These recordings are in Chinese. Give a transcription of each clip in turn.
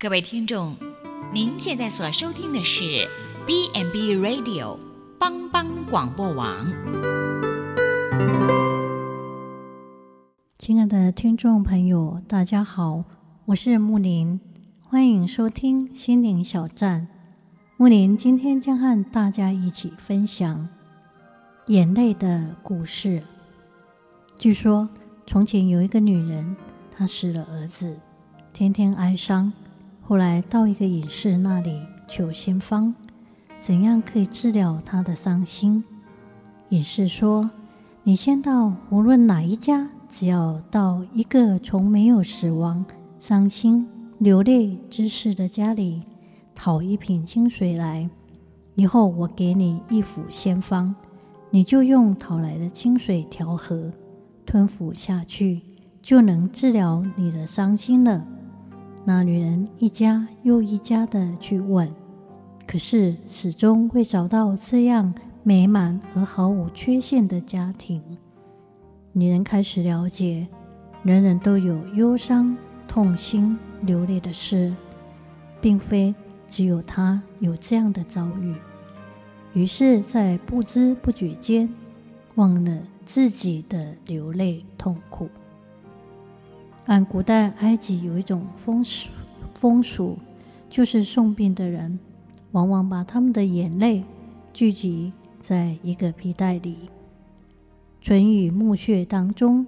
各位听众，您现在所收听的是 B n B Radio 帮帮广播网。亲爱的听众朋友，大家好，我是木林，欢迎收听心灵小站。木林今天将和大家一起分享眼泪的故事。据说从前有一个女人，她死了儿子，天天哀伤。后来到一个隐士那里求仙方，怎样可以治疗他的伤心？隐士说：“你先到无论哪一家，只要到一个从没有死亡、伤心、流泪之事的家里，讨一瓶清水来。以后我给你一副仙方，你就用讨来的清水调和，吞服下去，就能治疗你的伤心了。”那女人一家又一家的去问，可是始终未找到这样美满而毫无缺陷的家庭。女人开始了解，人人都有忧伤、痛心、流泪的事，并非只有她有这样的遭遇。于是，在不知不觉间，忘了自己的流泪痛苦。按古代埃及有一种风俗，风俗就是送殡的人往往把他们的眼泪聚集在一个皮袋里，存于墓穴当中，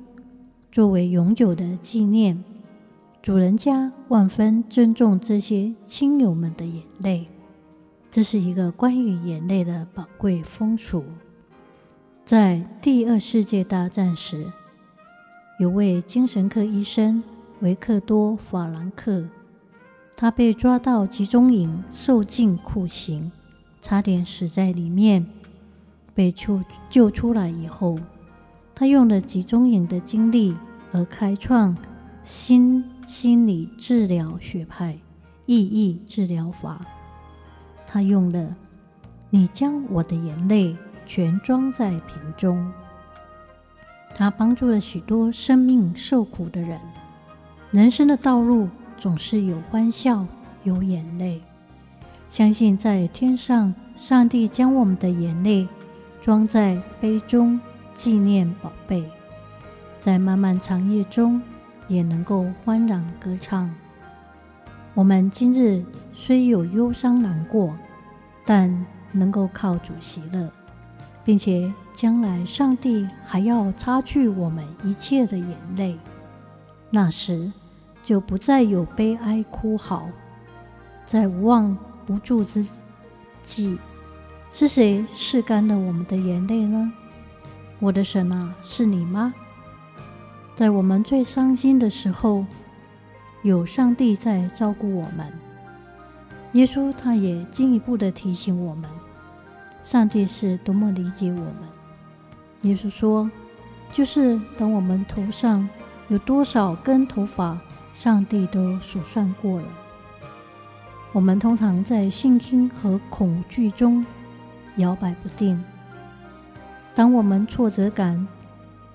作为永久的纪念。主人家万分尊重这些亲友们的眼泪，这是一个关于眼泪的宝贵风俗。在第二世界大战时，有位精神科医生维克多·法兰克，他被抓到集中营受尽酷刑，差点死在里面。被救救出来以后，他用了集中营的经历而开创新心理治疗学派——意义治疗法。他用了“你将我的眼泪全装在瓶中”。他帮助了许多生命受苦的人。人生的道路总是有欢笑，有眼泪。相信在天上，上帝将我们的眼泪装在杯中，纪念宝贝，在漫漫长夜中也能够欢然歌唱。我们今日虽有忧伤难过，但能够靠主喜乐。并且将来，上帝还要擦去我们一切的眼泪，那时就不再有悲哀哭嚎。在无望无助之际，是谁拭干了我们的眼泪呢？我的神啊，是你吗？在我们最伤心的时候，有上帝在照顾我们。耶稣他也进一步的提醒我们。上帝是多么理解我们。耶稣说：“就是等我们头上有多少根头发，上帝都数算过了。”我们通常在信心和恐惧中摇摆不定。当我们挫折感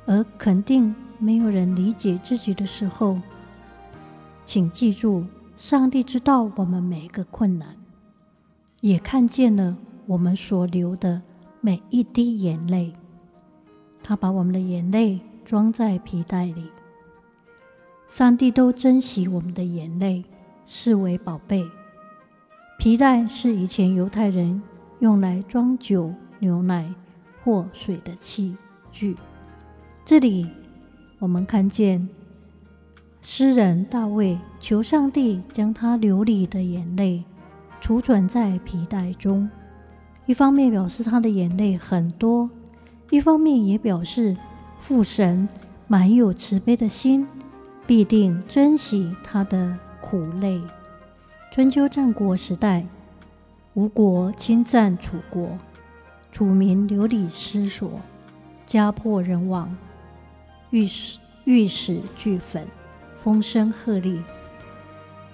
而肯定没有人理解自己的时候，请记住，上帝知道我们每一个困难，也看见了。我们所流的每一滴眼泪，他把我们的眼泪装在皮带里。上帝都珍惜我们的眼泪，视为宝贝。皮带是以前犹太人用来装酒、牛奶或水的器具。这里我们看见诗人大卫求上帝将他流离的眼泪储存在皮带中。一方面表示他的眼泪很多，一方面也表示父神满有慈悲的心，必定珍惜他的苦泪。春秋战国时代，吴国侵占楚国，楚民流离失所，家破人亡，玉石玉石俱焚，风声鹤唳。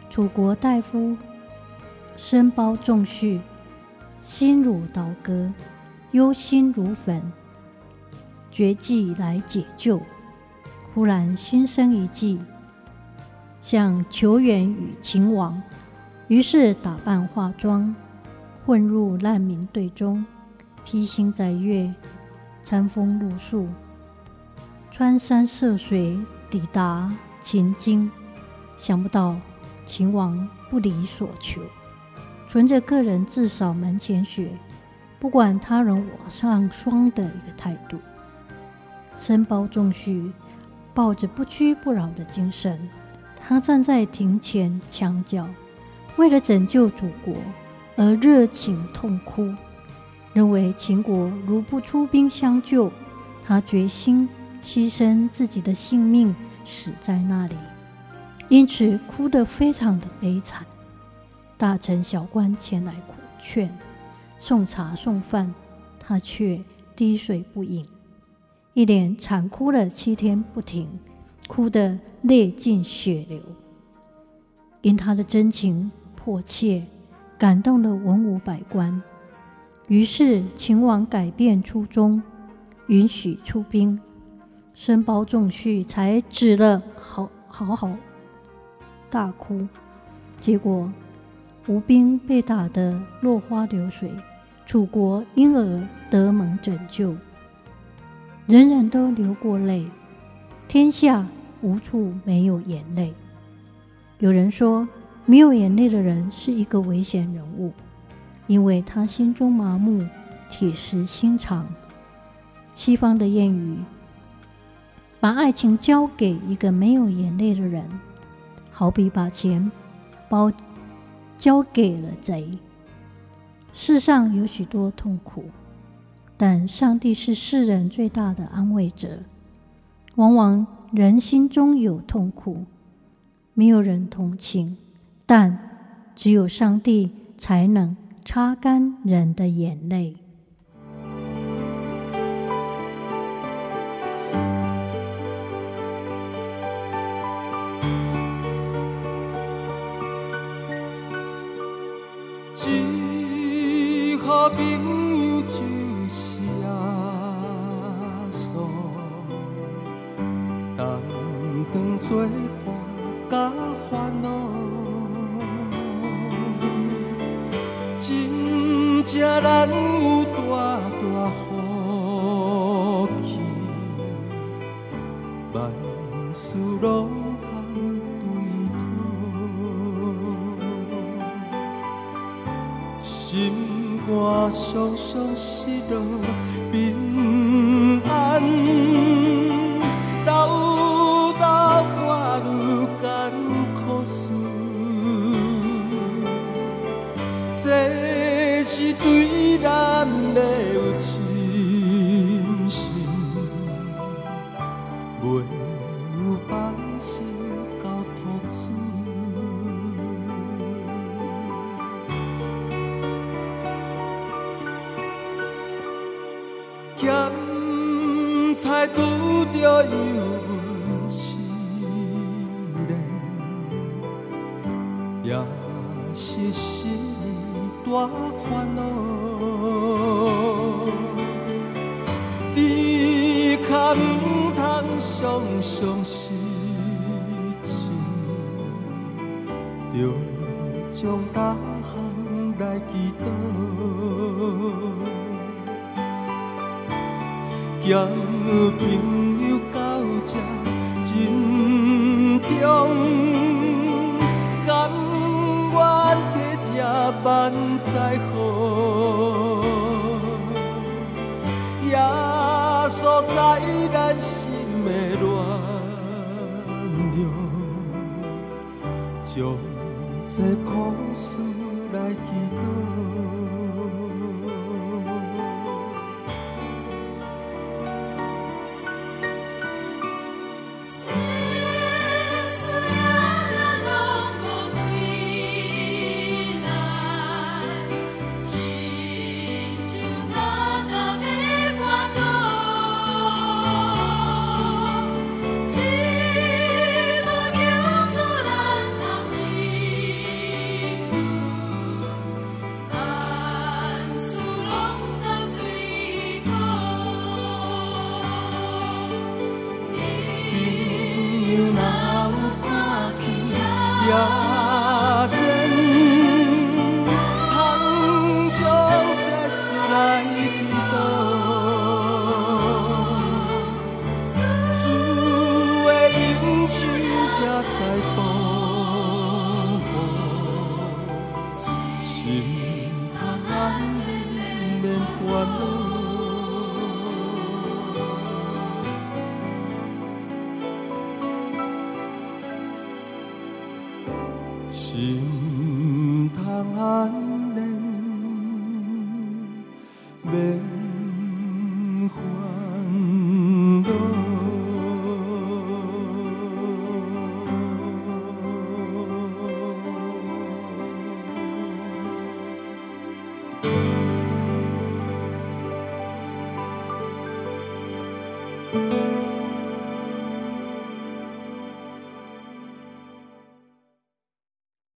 楚国大夫身包重恤。心如刀割，忧心如焚，决计来解救。忽然心生一计，想求援于秦王，于是打扮化妆，混入难民队中，披星戴月，餐风露宿，穿山涉水，抵达秦京。想不到秦王不理所求，存着个人自扫门前雪，不管他人我上霜的一个态度。身包仲绪抱着不屈不挠的精神，他站在庭前墙角，为了拯救祖国而热情痛哭，认为秦国如不出兵相救，他决心牺牲自己的性命，死在那里。因此哭得非常的悲惨，大臣小官前来苦劝，送茶送饭，他却滴水不饮，一连惨哭了七天不停，哭得泪尽血流。因他的真情迫切，感动了文武百官，于是秦王改变初衷，允许出兵，申包仲绪才止了好好好。大哭，结果吴兵被打得落花流水，楚国因而得蒙拯救。人人都流过泪，天下无处没有眼泪。有人说，没有眼泪的人是一个危险人物，因为他心中麻木，铁石心肠。西方的谚语，把爱情交给一个没有眼泪的人。好比把钱包交给了贼。世上有许多痛苦，但上帝是世人最大的安慰者。往往人心中有痛苦，没有人同情，但只有上帝才能擦干人的眼泪。朋友就是阿嫂，同当作伴甲烦恼，真正难有大大福气，万事拢。我常常失落，咸菜拄着油温思念，也是心大烦恼。只可唔通常常失志，着将大项来祈祷。朋友到这珍重，甘愿体贴万载好，也锁在咱心的暖流，将这苦事 Maria.